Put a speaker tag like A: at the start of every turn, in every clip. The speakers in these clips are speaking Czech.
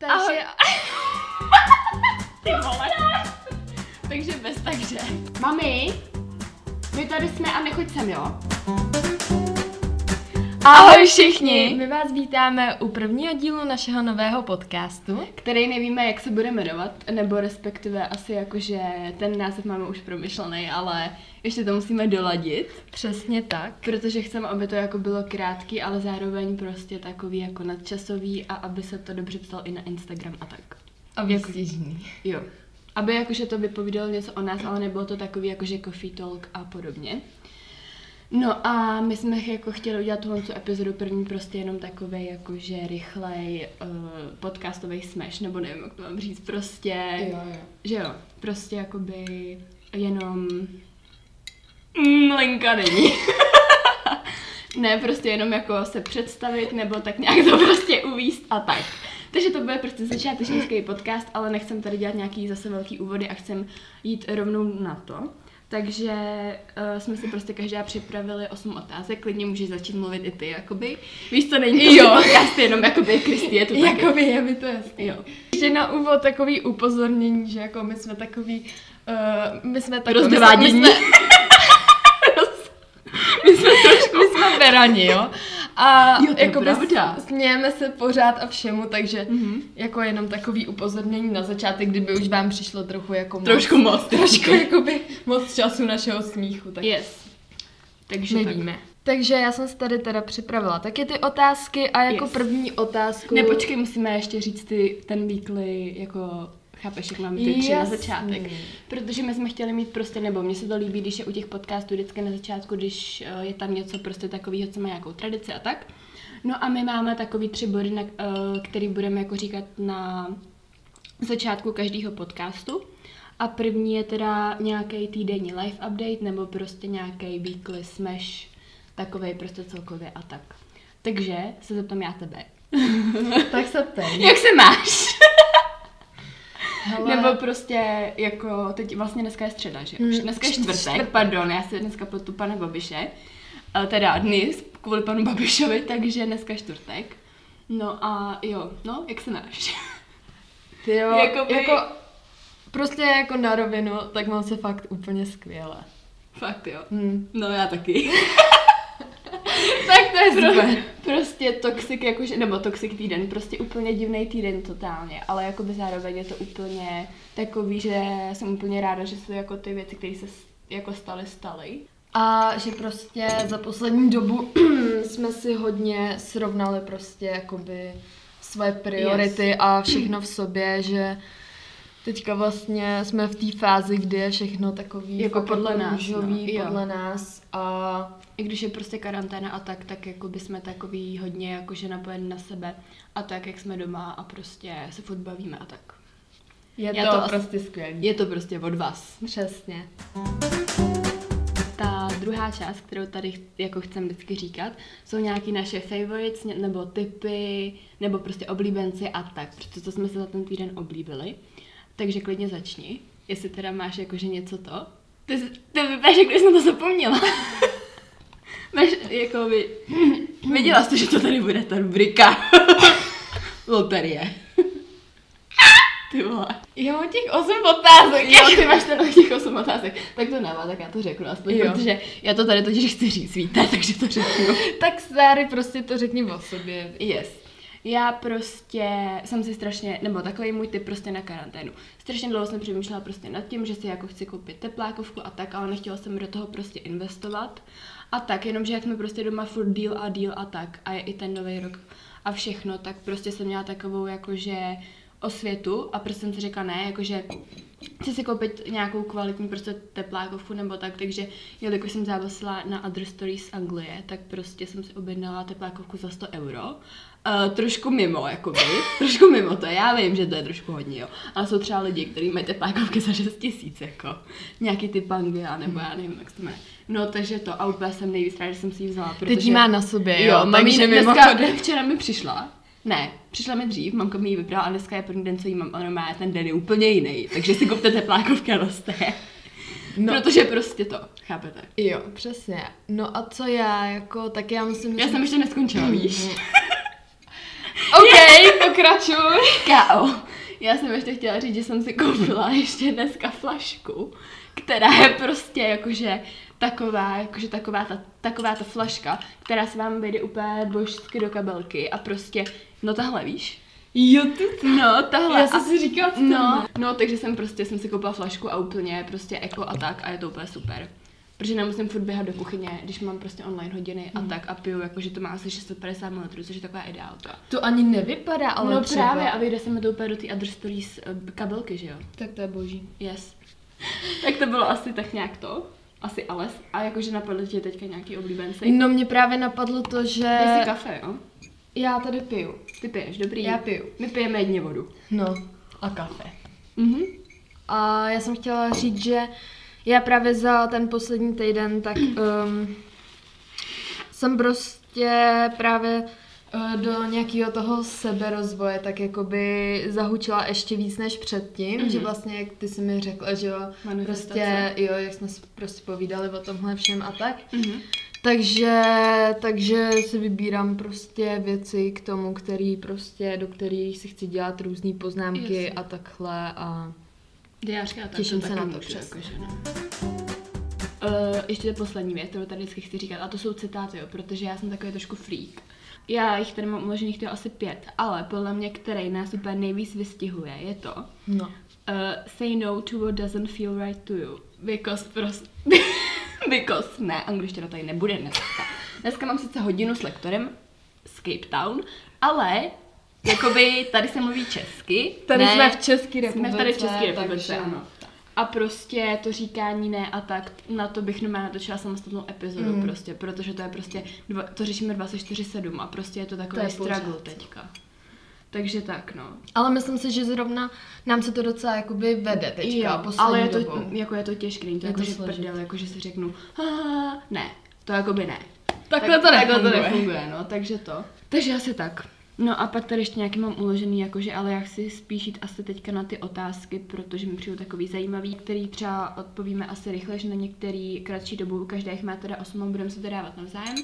A: Takže... Ty vole. takže bez takže. Mami, my tady jsme a nechoď sem, jo?
B: Ahoj všichni! My vás vítáme u prvního dílu našeho nového podcastu.
A: Který nevíme, jak se bude jmenovat, nebo respektive asi jakože ten název máme už promyšlený, ale ještě to musíme doladit.
B: Přesně tak.
A: Protože chceme, aby to jako bylo krátký, ale zároveň prostě takový jako nadčasový a aby se to dobře psal i na Instagram a tak.
B: A výstižný.
A: Jo. Aby jakože to vypovídalo něco o nás, ale nebylo to takový jakože coffee talk a podobně. No a my jsme jako chtěli udělat tuhle tu epizodu první prostě jenom takový jakože rychlej uh, podcastový smash, nebo nevím, jak to mám říct, prostě,
B: Jo, jo.
A: že jo, prostě jakoby jenom mm, linka není. ne, prostě jenom jako se představit, nebo tak nějak to prostě uvíst a tak. Takže to bude prostě začátečnický podcast, ale nechcem tady dělat nějaký zase velký úvody a chcem jít rovnou na to. Takže uh, jsme si prostě každá připravili osm otázek, klidně můžeš začít mluvit i ty, jakoby. Víš, co není to
B: Jo.
A: podcast, jenom jakoby Kristi je tu taky.
B: Jakoby je mi to jasný.
A: Jo.
B: Ještě na úvod takový upozornění, že jako my jsme takový, uh, my jsme takový,
A: Rozvádění.
B: My jsme, my jsme trošku, my jsme verani, jo. A
A: Jo, to je
B: jakoby
A: pravda.
B: smějeme se pořád a všemu, takže
A: Mhm.
B: jako jenom takový upozornění na začátek, kdyby už vám přišlo trochu jako moc,
A: Trošku moc,
B: trošku jakoby moc času našeho smíchu, tak
A: Yes. Takže
B: nevíme. Takže já jsem si tady teda připravila taky ty otázky a jako
A: Yes.
B: první otázku...
A: Ne, počkej, musíme ještě říct ty, ten weekly, jako chápeš, jak máme ty tři na začátek. Protože my jsme chtěli mít prostě, nebo mně se to líbí, když je u těch podcastů vždycky na začátku, když eh, je tam něco prostě takového, co má nějakou tradici a tak. No a my máme takový tři body, na, eh, který budeme jako říkat na začátku každého podcastu. A první je teda nějaký týdenní live update, nebo prostě nějaký weekly smash, takovej prostě celkově a tak. Takže se zeptám já tebe.
B: Tak se ptej.
A: Jak se máš?
B: Hele,
A: Nebo prostě jako, teď vlastně dneska je středa, že? Už
B: Hmm,
A: dneska je
B: čtvrtek.
A: čtvrtek, pardon, já si dneska pletu pana Babiše. Ale teda dny kvůli panu Babišovi, takže dneska je čtvrtek. No a jo, no, jak se máš?
B: ty jo,
A: Jakoby-
B: jako, prostě jako na rovinu, tak mám se fakt úplně skvěle.
A: Fakt jo.
B: Hm.
A: No já taky.
B: Tak to je super.
A: Prostě toxic jakože, nebo toxic týden, prostě úplně divný týden totálně, ale jakoby zároveň je to úplně takový, že jsem úplně ráda, že jsou jako ty věci, které se jako staly, staly.
B: A že prostě za poslední dobu jsme si hodně srovnali prostě jakoby svoje priority
A: Yes.
B: a všechno v sobě, že teďka vlastně jsme v té fázi, kdy je všechno takový
A: Jako podle
B: jako
A: nás,
B: růžový,
A: no. Jo.
B: podle nás a
A: I když je prostě karanténa a tak, tak jako by jsme takový hodně jakože napojeni na sebe a tak, jak jsme doma a prostě se furt bavíme a tak.
B: je
A: Já
B: to,
A: to
B: prostě skvělý.
A: Je to prostě od vás.
B: Přesně.
A: Ta druhá část, kterou tady jako chcem vždycky říkat, jsou nějaký naše favorites, nebo typy, nebo prostě oblíbenci a tak, protože to jsme se za ten týden oblíbili. Takže klidně začni, jestli teda máš jakože něco to. Ty, ty vypadáš, jako jsem to zapomněla. máš jako by... Věděla jsi, že to tady bude ta rubrika. Loterie. Ty vole.
B: Já mám těch osm otázek.
A: Jo, ty máš ten těch osm otázek. Tak to nemá, tak já to řeknu aspoň,
B: Jo.
A: protože já to tady totiž chci říct, víte, takže to řeknu.
B: tak Sáry, prostě to řekni o sobě.
A: Yes. Já prostě jsem si strašně, nebo takový můj typ prostě na karanténu. Strašně dlouho jsem přemýšlela prostě nad tím, že si jako chci koupit teplákovku a tak, ale nechtěla jsem do toho prostě investovat. A tak, jenomže jak jsme prostě doma furt deal a deal a tak, a je i ten nový rok a všechno, tak prostě jsem měla takovou jakože osvětu a prostě jsem si řekla ne, jakože chci si koupit nějakou kvalitní prostě teplákovku nebo tak, takže jelikož jsem závislá na Other Stories z Anglie, tak prostě jsem si objednala teplákovku za 100 euro. Uh, trošku mimo, jakoby, trošku mimo to, já vím, že to je trošku hodně, jo, ale jsou třeba lidi, kteří mají teplákovky za 6 tisíc, jako, nějaký ty Pangea, nebo já nevím, jak se to jmenuje. No, takže to, a úplně jsem nejvíc ráda, že jsem si ji vzala, protože...
B: Teď ji má na sobě, jo,
A: Jo, ji dneska, včera mi přišla, ne, přišla mi dřív, mamka mi ji vybrala a dneska je první den, co jí mám, ono má ten den je úplně jiný, takže si kupte teplákovky a noste.
B: No.
A: Protože prostě to, chápete?
B: Jo, přesně. No a co já, jako, tak já musím
A: Já jsem ještě neskončila, víš?
B: OK, Pokračuj.
A: Káo, já jsem ještě chtěla říct, že jsem si koupila ještě dneska flašku, která je prostě jakože taková, jakože taková ta, taková ta flaška, která se vám vejde úplně božsky do kabelky a prostě, no tahle víš?
B: Jo, ty
A: No, tahle.
B: Já jsem si říkala, co
A: No, no, takže jsem prostě, jsem si koupila flašku a úplně prostě eko a tak a je to úplně super. Protože nemusím furt běhat do kuchyně, když mám prostě online hodiny
B: Mhm.
A: a tak a piju, jakože to má asi 650 ml, což je taková ideálka.
B: To ani nevypadá, ale
A: no
B: třeba.
A: právě a vyjde se mi to úplně do té Other Stories eh, kabelky, že jo?
B: Tak to je boží.
A: Yes. tak to bylo asi tak nějak to. Asi Ales. A jakože napadlo tě teďka nějaký oblíbenci.
B: No mě právě napadlo to, že...
A: Dej si kafe, jo?
B: Já tady piju.
A: Ty piješ, dobrý.
B: Já piju.
A: My pijeme jedně vodu.
B: No. A kafe.
A: Mhm.
B: A já jsem chtěla říct, že já právě za ten poslední týden tak um, jsem prostě právě uh, do nějakého toho seberozvoje tak jakoby zahučila ještě víc než předtím,
A: Mhm.
B: že vlastně jak ty jsi mi řekla, že jo, prostě jo, jak jsme si prostě povídali o tomhle všem a tak.
A: Mhm.
B: Takže, takže si vybírám prostě věci k tomu, který prostě, do kterých si chci dělat různé poznámky
A: Jasně.
B: a takhle a
A: Diářka, tak
B: Těším
A: to
B: se
A: taky
B: na to,
A: můžu,
B: přesně.
A: jakože, no. Uh, ještě to poslední věc, kterou tady vždycky chci říkat, a to jsou citáty, jo, protože já jsem takový trošku freak. Já jich tady mám uložených to asi pět, ale podle mě, který nás úplně nejvíc vystihuje, je to
B: no.
A: uh, say no to what doesn't feel right to you. Because prostě... because ne, angličtina tady nebude dneska. Dneska mám sice hodinu s lektorem z Cape Town, ale jakoby tady se mluví česky.
B: Tady
A: ne,
B: jsme v České republice.
A: jsme tady v České republice,
B: takže-
A: ano. A prostě to říkání ne a tak, na to bych normálně natočila samostatnou epizodu
B: Mm.
A: prostě, protože to je prostě, dva, to řešíme 24-7 a prostě je to takový
B: To je
A: struggle
B: pořád.
A: teďka. Takže tak, no.
B: Ale myslím si, že zrovna nám se to docela jakoby vede teďka,
A: jo,
B: poslední
A: ale je to,
B: dobou.
A: jako je to těžké, není to
B: Je
A: jako,
B: to
A: že prdel, jako že si řeknu, "Haha, ne, to jakoby ne.
B: Takhle to
A: Takhle to
B: nefunguje.
A: nefunguje, no, takže to. Takže asi tak. No a pak tady ještě nějaký mám uložený, jakože, ale já chci spíš jít asi teďka na ty otázky, protože mi přijdu takový zajímavý, který třeba odpovíme asi rychle, že na některý kratší dobu, každá jich má teda 8 a budeme se to dávat navzájem.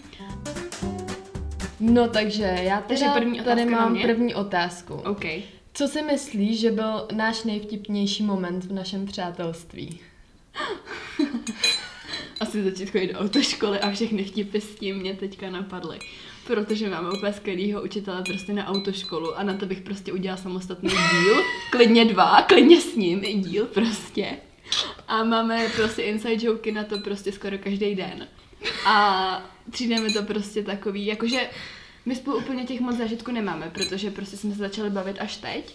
B: No takže já
A: Takže
B: teda
A: první
B: tady mám první otázku.
A: OK.
B: Co si myslíš, že byl náš nejvtipnější moment v našem přátelství?
A: Asi začít chodit do autoškoly a všechny vtipy s tím mě teďka napadly. Protože máme úplně skvělýho učitele prostě na autoškolu a na to bych prostě udělala samostatný díl, klidně dva, klidně s ním i díl prostě. A máme prostě inside joky na to prostě skoro každý den. A přijde mi to prostě takový, jakože my spolu úplně těch moc zážitků nemáme, protože prostě jsme se začali bavit až teď.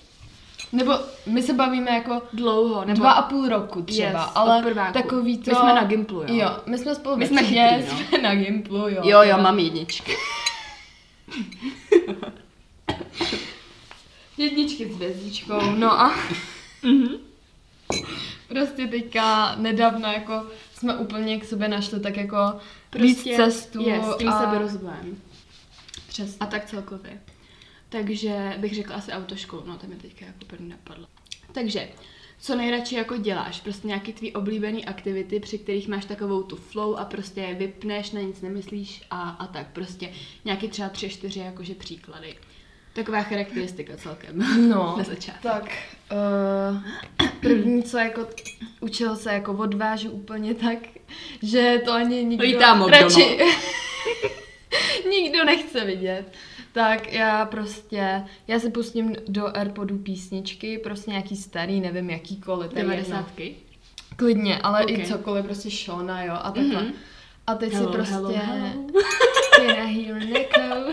B: Nebo my se bavíme jako
A: Dlouho, nebo...
B: dva a půl roku třeba,
A: Yes,
B: ale takový to...
A: My jsme na Gimplu, jo.
B: Jo, my jsme spolu
A: My jsme chytrý, no.
B: jsme na Gimplu, jo.
A: Jo, jo, mám jedničky.
B: Jedničky s hvězdičkou, no a
A: Mhm.
B: prostě teďka nedávno jako jsme úplně k sobě našli tak jako
A: Prostě
B: víc cestu
A: je, s tím
B: a...
A: seberozvojem.
B: Přesně.
A: A tak celkově. Takže bych řekla asi autoškolu, no to mi teďka jako první napadlo. Takže, co nejradši jako děláš? Prostě nějaký tvý oblíbený aktivity, při kterých máš takovou tu flow a prostě je vypneš, na nic nemyslíš a, a tak prostě nějaký třeba tři, čtyři jakože příklady. Taková charakteristika celkem.
B: No,
A: Na začátku.
B: tak uh, první, co jako učil se jako odvážu úplně tak, že to ani nikdo
A: Lítám
B: radši nikdo nechce vidět. Tak já prostě, já si pustím do Airpodu písničky, prostě nějaký starý, nevím jakýkoliv, to je jedno.
A: 90.
B: Klidně, ale
A: Ok.
B: i cokoliv, prostě Shona, jo, a takhle.
A: Mhm.
B: A teď
A: Hello,
B: si prostě...
A: hello, hello.
B: Can?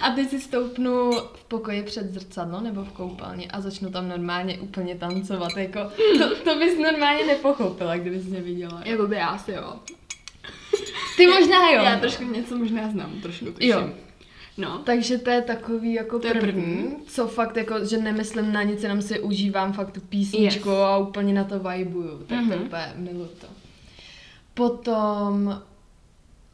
B: A teď si stoupnu v pokoji před zrcadlo nebo v koupelně a začnu tam normálně úplně tancovat. Jako, to, to bys normálně nepochopila, kdybys mě viděla.
A: Jakoby já asi jo.
B: Ty možná jo.
A: Já trošku něco možná znám, trošku tuším.
B: Jo.
A: No.
B: Takže to je takový jako
A: To
B: první,
A: první.
B: co fakt jako, že nemyslím na nic, jenom si užívám fakt tu písničku
A: Yes.
B: a úplně na to vibuju, tak
A: Mhm.
B: to úplně miluji to. Potom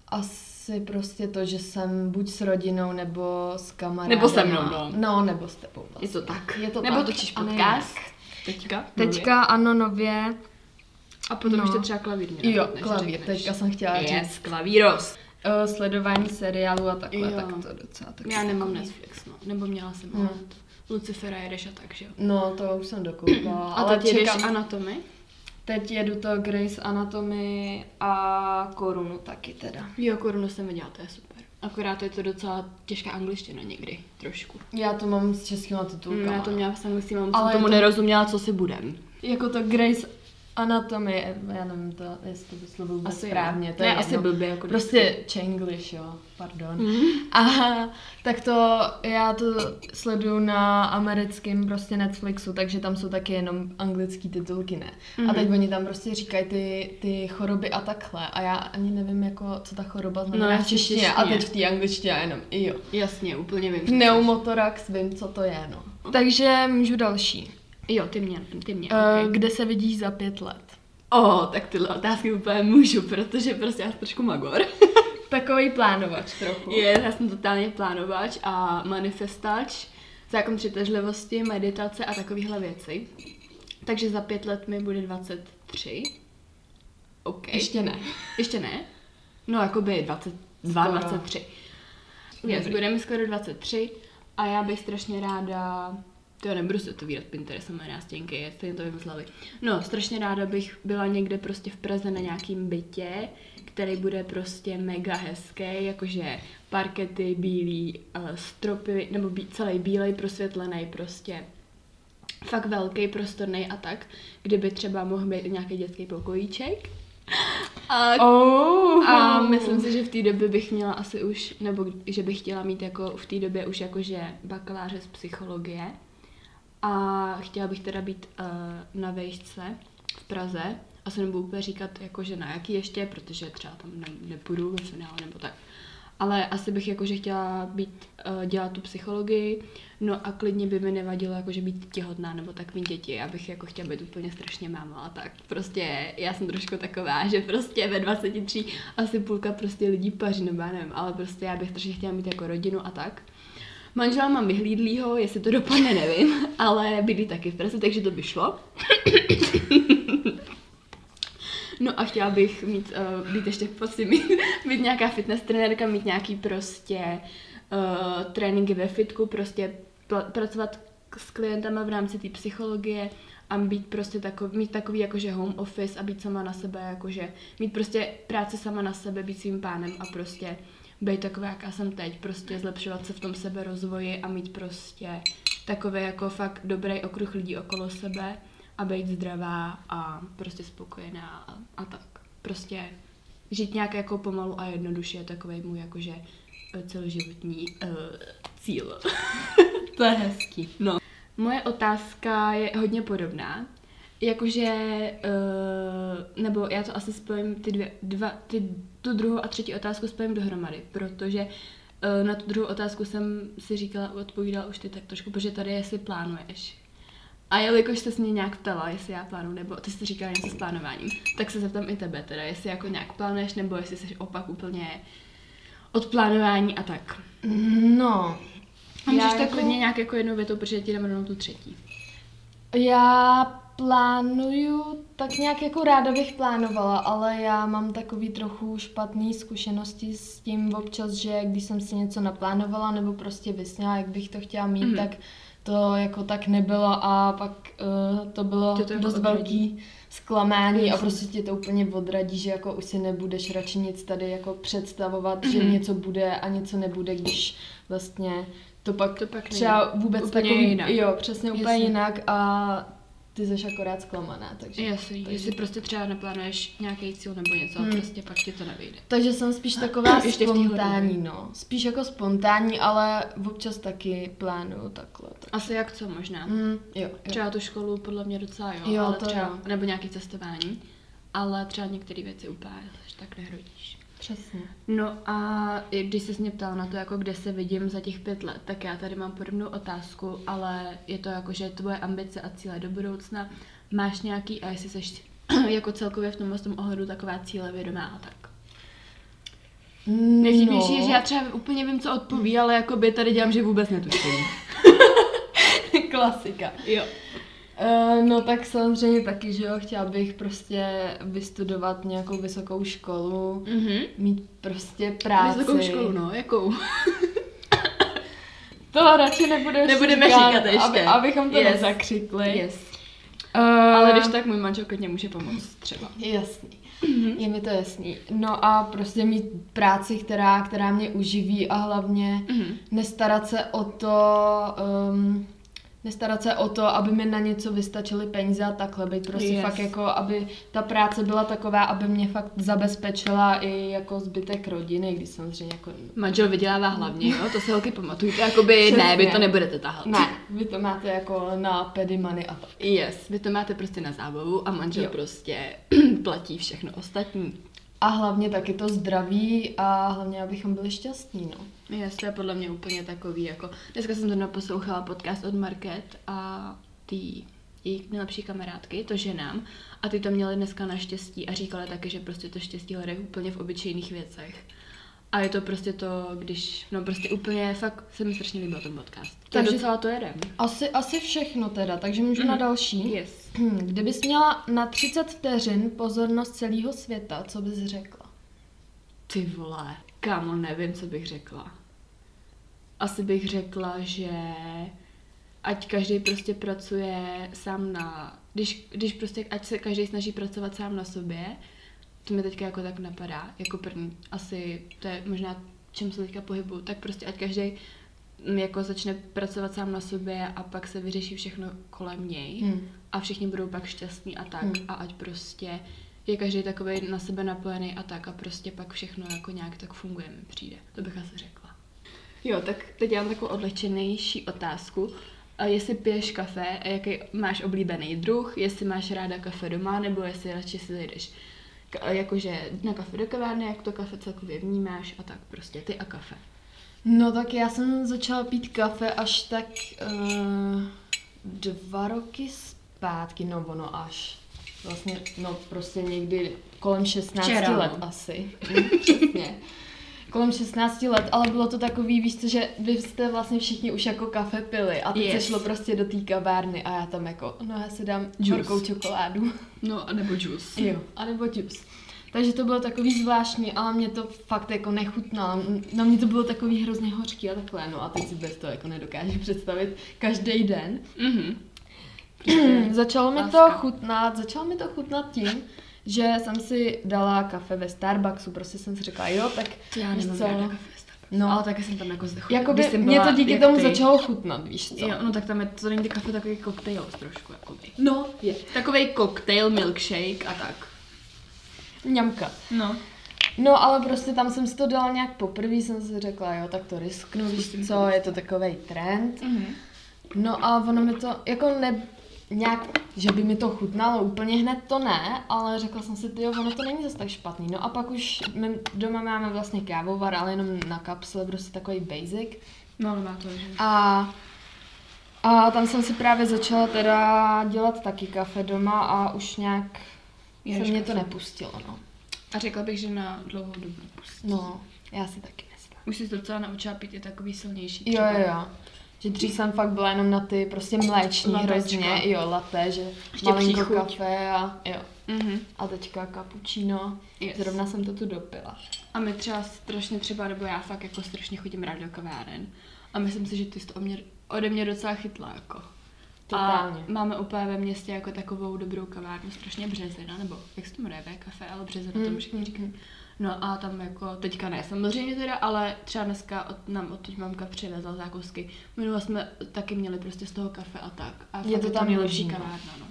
B: asi prostě to, že jsem buď s rodinou nebo s kamarádem.
A: Nebo se mnou, no.
B: No, nebo s tebou.
A: Je to tak.
B: Je to
A: Nebo
B: tak,
A: točíš podcast. Teďka.
B: Teďka ano, nově.
A: A potom
B: No.
A: ještě třeba klavír.
B: Jo, klavír, teďka jsem chtěla
A: Yes,
B: říct.
A: klavíros.
B: Uh, sledování seriálu a takhle,
A: Jo.
B: tak to docela tak.
A: Já nemám Netflix, no. Nebo měla jsem, ale
B: Hmm.
A: Lucifera jedeš a tak, že jo.
B: No, to už jsem dokoupala,
A: A
B: ale
A: teď jedeš
B: čekám,
A: Anatomy?
B: teď jedu to Grey's Anatomy a Korunu taky teda.
A: Jo, korunu jsem viděla, to je super. Akorát je to docela těžká angličtina někdy, trošku.
B: Já to mám s českýma titulkama.
A: Mm, já to měla s anglickým, ale
B: Ale
A: jsem tomu
B: to-
A: nerozuměla, co si budem.
B: Jako to Grey's Anatomy, já nevím, to, jestli to vyslovuju vůbec
A: Asi jo.
B: správně. To
A: Ne,
B: je
A: asi blbě, jako
B: Prostě Chenglish, jo, pardon.
A: Mm.
B: A tak to, já to sleduju na americkém prostě Netflixu, takže tam jsou taky jenom anglický titulky, ne. Mm-hmm. A teď
A: Mhm.
B: oni tam prostě říkají ty, ty choroby a takhle. A já ani nevím, jako, co ta choroba
A: No,
B: znamená
A: já
B: v češtině. A
A: češtině.
B: teď v té angličtině jenom, i jo.
A: Jasně, úplně vím.
B: Pneumotorax, vím, co to je, no. Takže můžu další.
A: Jo, ty mě, ty mě,
B: Uh,
A: okay.
B: kde se vidíš za pět let?
A: O, tak tyhle otázky úplně můžu, protože prostě já jsem trošku magor.
B: Takový plánovač trochu.
A: Je, já jsem totálně plánovač a manifestač, zákon přitažlivosti, meditace a takovéhle věci. Takže za pět let mi bude 23. OK.
B: Ještě ne.
A: Ještě ne? No, jakoby 22,
B: Skoro.
A: 23. Yes, bude mi skoro 23 a já bych strašně ráda, to já nebudu se to výdat Pinterestem na nástěnky, je stejně to vymysleli. No, strašně ráda bych byla někde prostě v Praze na nějakým bytě, který bude prostě mega hezký, jakože parkety, bílý, uh, stropy, nebo bí, celý bílej, prosvětlený prostě fakt velký, prostorný a tak, kdyby třeba mohl být nějaký dětský pokojíček. A
B: Oh.
A: a myslím si, že v té době bych měla asi už, nebo že bych chtěla mít jako v té době už jakože bakaláře z psychologie. A chtěla bych teda být uh, na vejšce v Praze. Asi nebudu úplně říkat, jakože na jaký ještě, protože třeba tam ne, nepůjdu ve finále nebo tak. Ale asi bych jakože chtěla být, uh, dělat tu psychologii, no a klidně by mi nevadilo jakože být těhotná nebo tak mít děti, abych jako chtěla být úplně strašně máma a tak. Prostě já jsem trošku taková, že prostě ve 23 asi půlka prostě lidí paří, nebo já nevím, ale prostě já bych strašně chtěla mít jako rodinu a tak. Manžela mám vyhlídlýho, jestli to dopadne, nevím, ale bydlí taky v Praze, takže to by šlo. No a chtěla bych mít, uh, být ještě prostě mít, mít nějaká fitness trenérka, mít nějaký prostě uh, tréninky ve fitku, prostě pl- pracovat s klientama v rámci té psychologie a být prostě takový, mít takový jakože home office a být sama na sebe, jakože mít prostě práci sama na sebe, být svým pánem a prostě být taková, jaká jsem teď, prostě zlepšovat se v tom sebe rozvoji a mít prostě takový jako fakt dobrý okruh lidí okolo sebe a být zdravá a prostě spokojená a, a tak. Prostě žít nějak jako pomalu a jednoduše je takový můj jakože eh, celoživotní uh, cíl.
B: To je hezký.
A: No. Moje otázka je hodně podobná. Jakože, uh, nebo já to asi spojím ty dvě, dva, ty, tu druhou a třetí otázku spojím dohromady, protože uh, na tu druhou otázku jsem si říkala, odpovídala už ty tak trošku, protože tady je, jestli plánuješ. A jelikož jsi mě nějak ptala, jestli já plánuju, nebo ty jsi říkala něco s plánováním, tak se zeptám i tebe teda, jestli jako nějak plánuješ, nebo jestli jsi opak úplně od plánování a tak.
B: No,
A: A můžeš
B: Já
A: to
B: jako-
A: klidně nějak jako jednou větou, protože ti dám rovnou tu třetí.
B: Já plánuju, tak nějak jako ráda bych plánovala, ale já mám takový trochu špatný zkušenosti s tím občas, že když jsem si něco naplánovala nebo prostě vysněla, jak bych to chtěla mít,
A: Mhm.
B: mm-hmm. tak to jako tak nebylo a pak uh, to bylo
A: Tě to jako
B: dost
A: odradí.
B: velký zklamání a
A: Jasně.
B: prostě tě to úplně odradí, že jako už si nebudeš radši nic tady jako představovat, že
A: Mhm.
B: něco bude a něco nebude, když vlastně to pak,
A: To pak
B: třeba vůbec
A: Úplně
B: takový,
A: jinak.
B: jo, přesně úplně
A: Jasně.
B: jinak a ty jsi akorát zklamaná, takže...
A: Jasný,
B: takže,
A: jestli prostě třeba neplánuješ nějaký cíl nebo něco a
B: Hmm.
A: prostě pak ti to nevyjde.
B: takže jsem spíš taková
A: Ještě
B: spontánní, no. Spíš jako spontánní, ale občas taky plánuju takhle. Tak.
A: Asi jak co možná.
B: Mm, jo, jo.
A: Třeba tu školu podle mě docela jo,
B: Jo,
A: ale
B: to
A: třeba,
B: jo.
A: nebo nějaký cestování, ale třeba některé věci úplně tak nehrodíš.
B: Přesně.
A: No a když jsi mě ptal na to, jako kde se vidím za těch pět let, tak já tady mám podobnou otázku, ale je to jako, že tvoje ambice a cíle do budoucna, máš nějaký, a jestli jsi jako celkově v tomhle tom ohledu taková cíle vědomá a tak. Nejvtipnější je, že já třeba úplně vím, co odpoví, ale jako by tady dělám, že vůbec netuším.
B: Klasika.
A: Jo.
B: Uh, no tak samozřejmě taky, že jo, chtěla bych prostě vystudovat nějakou vysokou školu,
A: Mhm.
B: mít prostě práci.
A: Vysokou školu, no, jakou?
B: To radši nebudeme,
A: Nebudeme říkat ještě.
B: Aby, abychom to
A: Yes.
B: nezakřikli.
A: Yes.
B: Uh,
A: Ale když tak můj manžel klidně může pomoct třeba.
B: Jasný. Je mi to jasný. No a prostě mít práci, která, která mě uživí a hlavně
A: Mhm.
B: nestarat se o to, um, nestarat se o to, aby mi na něco vystačily peníze a takhle, být prostě
A: Yes.
B: fakt jako, aby ta práce byla taková, aby mě fakt zabezpečila i jako zbytek rodiny, když samozřejmě jako...
A: Manžel vydělává hlavně, jo? To se holky pamatujte. Jakoby
B: Přesně.
A: ne, vy to nebudete tahat.
B: Ne, vy to máte jako na pedy money a tak.
A: Yes, vy to máte prostě na zábavu a manžel
B: Jo.
A: prostě platí všechno ostatní.
B: A hlavně taky to zdraví a hlavně, abychom byli šťastní, no.
A: Yes, to je podle mě úplně takový, jako... Dneska jsem to poslouchala podcast od Market a ty jejich nejlepší kamarádky, to ženám, a ty to měly dneska naštěstí a říkala taky, že prostě to štěstí hledají úplně v obyčejných věcech. A je to prostě to, když, no prostě úplně, fakt se mi strašně líbil ten podcast. Takže docela to jedem.
B: Asi, asi všechno teda, takže můžu na další.
A: Yes.
B: Kdybys měla na 30 vteřin pozornost celého světa, co bys řekla?
A: Ty vole, kámo, nevím, co bych řekla. Asi bych řekla, že ať každý prostě pracuje sám na, když, když prostě, ať se každý snaží pracovat sám na sobě, to mi teďka jako tak napadá, jako první, asi to je možná, čem se teďka pohybu, tak prostě ať každý jako začne pracovat sám na sobě a pak se vyřeší všechno kolem něj
B: Hmm.
A: a všichni budou pak šťastní a tak
B: Hmm.
A: a ať prostě je každý takový na sebe napojený a tak a prostě pak všechno jako nějak tak funguje mi přijde. To bych asi řekla. Jo, tak teď já mám takovou odlehčenější otázku. A jestli piješ kafe, a jaký máš oblíbený druh, jestli máš ráda kafe doma, nebo jestli radši si zajdeš jakože na kafe do kavárny, jak to kafe celkově vnímáš a tak prostě ty a kafe.
B: No tak já jsem začala pít kafe až tak uh, dva roky zpátky, no ono až. Vlastně, no prostě někdy kolem 16
A: Včera,
B: let
A: no.
B: asi. Hm, Přesně. Kolem 16 let, ale bylo to takový, víš co, že vy jste vlastně všichni už jako kafe pili a teď
A: Yes.
B: se šlo prostě do té kavárny a já tam jako, no já si dám horkou čokoládu.
A: No a nebo juice.
B: Jo, anebo juice. Takže to bylo takový zvláštní, ale mě to fakt jako nechutnalo. Na mě to bylo takový hrozně hořký a takhle, no a teď si bez toho jako nedokážu představit každý den.
A: Mhm.
B: začalo mi to chutnat, začalo mi to chutnat tím, že jsem si dala kafe ve Starbucksu, prostě jsem si řekla, jo, tak
A: Já
B: víš
A: nemám
B: co?
A: ráda kafe.
B: No.
A: ale taky jsem tam jako zde
B: Jakoby
A: jsem
B: mě to
A: byla
B: díky tomu
A: ty.
B: začalo chutnat, víš co?
A: Jo, no tak tam je, to není kafe, takový koktejl trošku, jakoby.
B: No, je.
A: Takový koktejl, milkshake a tak.
B: Mňamka.
A: No.
B: No ale prostě tam jsem si to dala nějak poprvé, jsem si řekla, jo, tak to risknu, víš co, je to takový trend.
A: Mhm.
B: No a ono mi to, jako ne, nějak, že by mi to chutnalo úplně hned, to ne, ale řekla jsem si, ty ono to není zase tak špatný. No a pak už my doma máme vlastně kávovar, ale jenom na kapsle, prostě takový basic.
A: No, ale má to, že...
B: A, a tam jsem si právě začala teda dělat taky kafe doma a už nějak
A: Jedeš
B: se mě to nepustilo, no.
A: A řekla bych, že na dlouhou dobu pustí.
B: No, já si taky myslím.
A: Už jsi docela naučila pít i takový silnější
B: Jo, jo, jo. Že dřív jsem fakt byla jenom na ty prostě mléční
A: Latečka.
B: hrozně, jo, latte, že
A: Ještě
B: malinko
A: příchuť.
B: kafe a jo.
A: Mhm.
B: A teďka cappuccino.
A: Yes.
B: Zrovna jsem to tu dopila.
A: A my třeba strašně třeba, nebo já fakt jako strašně chodím rád do kaváren. A myslím si, že ty jsi to mě, ode mě docela chytla, jako.
B: Totálně.
A: A máme úplně ve městě jako takovou dobrou kavárnu, strašně březina, nebo jak se to jmenuje, kafe, ale březina,
B: Mm,
A: tomu všichni
B: mm,
A: říkají. No a tam jako, teďka ne samozřejmě teda, ale třeba dneska od, nám odtud mamka přivezla zákusky. Minule jsme taky měli prostě z toho kafe a tak. A
B: Je to tam
A: nejlepší kavárna, no.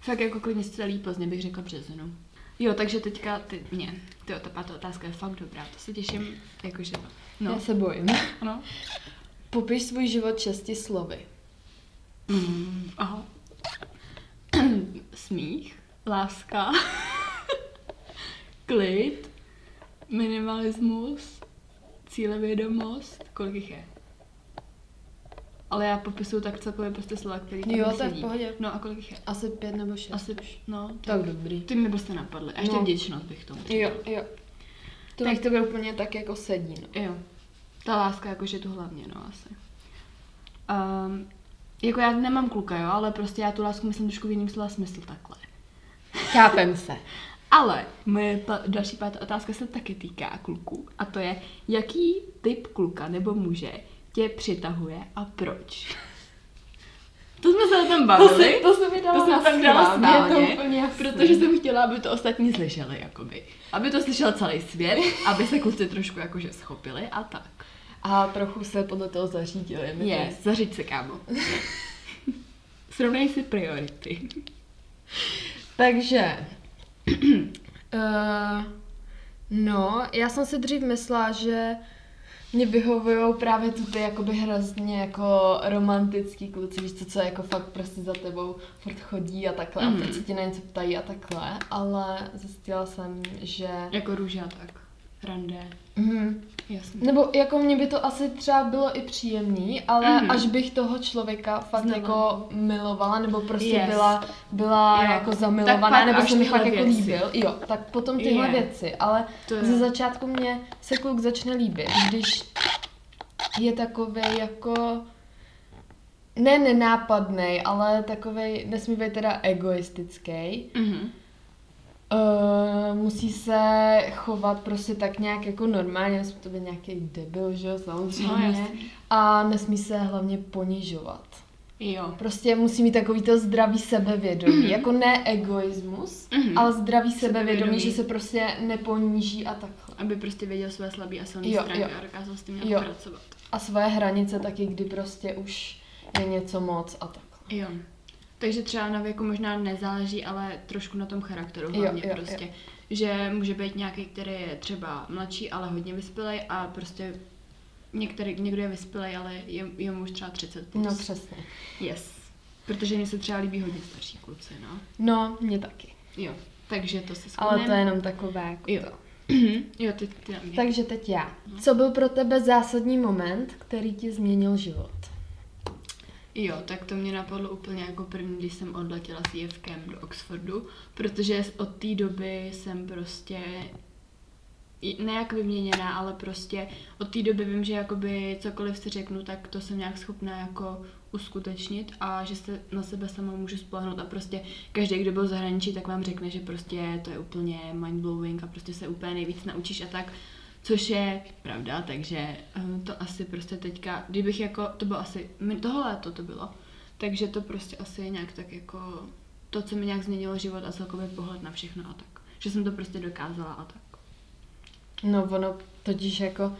A: Fakt jako klidně z celý Plzně bych řekla březinu. Jo, takže teďka ty, mě, ty ta pátá otázka je fakt dobrá, to se těším, jakože,
B: No.
A: no,
B: Já se bojím.
A: ano.
B: Popiš svůj život šesti slovy.
A: Mm, aha. Smích, láska, klid, minimalismus, cílevědomost, kolik jich je? Ale já popisuju tak celkově prostě slova, který tam
B: Jo, to je v
A: sedí.
B: pohodě.
A: No a kolik jich je?
B: Asi pět nebo šest.
A: Asi, no,
B: Tak dobrý.
A: ty mi prostě napadly. A ještě
B: No.
A: vděčnost bych tomu.
B: Jo, jo. To
A: Tak-
B: tak tebe úplně tak jako sedí, no.
A: Jo. Ta láska jakože tu hlavně, no asi. Um, Jako já nemám kluka, jo, ale prostě já tu lásku myslím trošku v jiným slova smyslu takhle.
B: Chápem se.
A: Ale moje pa- další pátá otázka se taky týká kluků. A to je, jaký typ kluka nebo muže tě přitahuje a proč? To jsme se o tom
B: To
A: bavili.
B: se, to se mi dalo
A: To jsem
B: na
A: tam dala
B: je
A: schválně,
B: to
A: protože jsem chtěla, aby to ostatní slyšeli, jakoby. Aby to slyšel celý svět, aby se kluci trošku jakože schopili a tak.
B: A trochu se podle toho zařídili. to
A: Je, zařiď se, kámo. Srovnej si priority.
B: Takže, uh, no, já jsem si dřív myslela, že mě vyhovují právě tu ty jakoby hrozně jako romantický kluci, víš co, co jako fakt prostě za tebou furt chodí a takhle
A: Mhm.
B: a se ti na něco ptají a takhle, ale zjistila jsem, že...
A: Jako růže a tak. Rande.
B: Mhm.
A: Jasně.
B: Nebo jako mě by to asi třeba bylo i příjemný, ale
A: Mhm.
B: až bych toho člověka fakt
A: Znala.
B: jako milovala, nebo prostě
A: Yes.
B: byla, byla
A: Jo.
B: jako zamilovaná, nebo se mi fakt jako líbil, jo, tak potom tyhle
A: Je.
B: věci, ale
A: To je-
B: ze začátku mě se kluk začne líbit, když je takový jako ne nenápadný, ale takový nesmí být teda egoistický.
A: Mhm.
B: Uh, musí se chovat prostě tak nějak jako normálně, nesmí to být nějaký debil, že jo,
A: No,
B: samozřejmě.
A: jasný.
B: a nesmí se hlavně ponižovat.
A: Jo.
B: Prostě musí mít takový to zdravý sebevědomí, jako ne egoismus,
A: Mhm.
B: ale zdravý sebevědomí,
A: Sebevědomí.
B: že se prostě neponíží a takhle.
A: Aby prostě věděl své slabé a silné
B: Jo,
A: stránky
B: jo.
A: a dokázal s tím nějak
B: Jo.
A: pracovat.
B: A svoje hranice taky, kdy prostě už je něco moc a takhle.
A: Jo. Takže třeba na věku možná nezáleží, ale trošku na tom charakteru
B: Jo,
A: hlavně
B: jo,
A: prostě.
B: jo.
A: Že může být nějaký, který je třeba mladší, ale hodně vyspělej a prostě některý, někdo je vyspělej, ale je, je mu už třeba 30 plus.
B: No přesně.
A: Yes. Protože mně se třeba líbí hodně starší kluci, no.
B: No, mě taky.
A: Jo. Takže to se
B: Ale to je
A: shodneme.
B: jenom takové jako
A: Jo.
B: to.
A: jo, ty, ty na mě.
B: Takže teď já. Co byl pro tebe zásadní moment, který ti změnil život?
A: Jo, tak to mě napadlo úplně jako první, když jsem odletěla s Jevkem do Oxfordu, protože od té doby jsem prostě i- ne jak vyměněná, ale prostě od té doby vím, že jakoby cokoliv si řeknu, tak to jsem nějak schopná jako uskutečnit a že se na sebe sama můžu spolehnout a prostě každý, kdo byl v zahraničí, tak vám řekne, že prostě to je úplně mindblowing a prostě se úplně nejvíc naučíš a tak, což je pravda, takže eh, to asi prostě teďka, kdybych jako, to bylo asi, toho léto to bylo, takže to prostě asi je nějak tak jako to, co mi nějak změnilo život a celkově pohled na všechno a tak. Že jsem to prostě dokázala a tak.
B: No ono totiž jako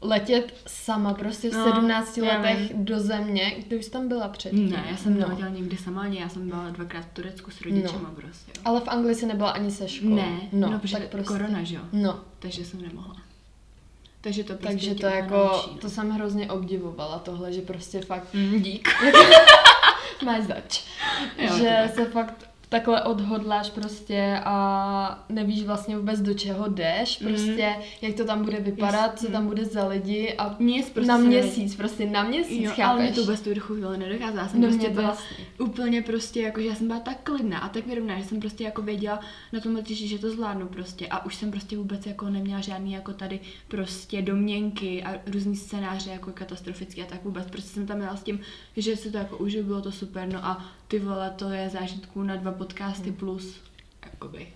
B: letět sama prostě v
A: No,
B: 17
A: já
B: letech do země, kde už tam byla předtím.
A: Ne, já jsem
B: no.
A: neletěla nikdy sama, ani já jsem byla dvakrát v Turecku s rodičema prostě. Jo.
B: Ale v Anglii si nebyla ani se školou.
A: Ne,
B: no,
A: no, protože
B: tak prostě.
A: korona, že jo.
B: No,
A: Takže jsem nemohla. Takže to prostě
B: takže to jako,
A: naučí,
B: to jsem hrozně obdivovala tohle, že prostě fakt
A: Mm, dík.
B: máš zač.
A: Jo,
B: že se fakt takhle odhodláš prostě a nevíš vlastně vůbec do čeho jdeš,
A: Mhm.
B: prostě jak to tam bude vypadat,
A: Yes,
B: co
A: mhm.
B: tam bude za lidi a
A: Nic prostě
B: na
A: se
B: měsíc, prostě na měsíc,
A: Jo,
B: chápeš?
A: ale mě to vůbec tu chvíli nedokázala. Já jsem
B: No,
A: prostě byla
B: jasný.
A: úplně prostě, jako, že já jsem byla tak klidná a tak vyrovnaná, že jsem prostě jako věděla na tom letišti, že to zvládnu prostě a už jsem prostě vůbec jako neměla žádný jako tady prostě domněnky a různý scénáře jako katastrofický a tak vůbec. Prostě jsem tam měla s tím, že si to jako užiju, bylo to super, no a ty vole, to je zážitků na dva podcasty
B: Hmm.
A: plus, jakoby.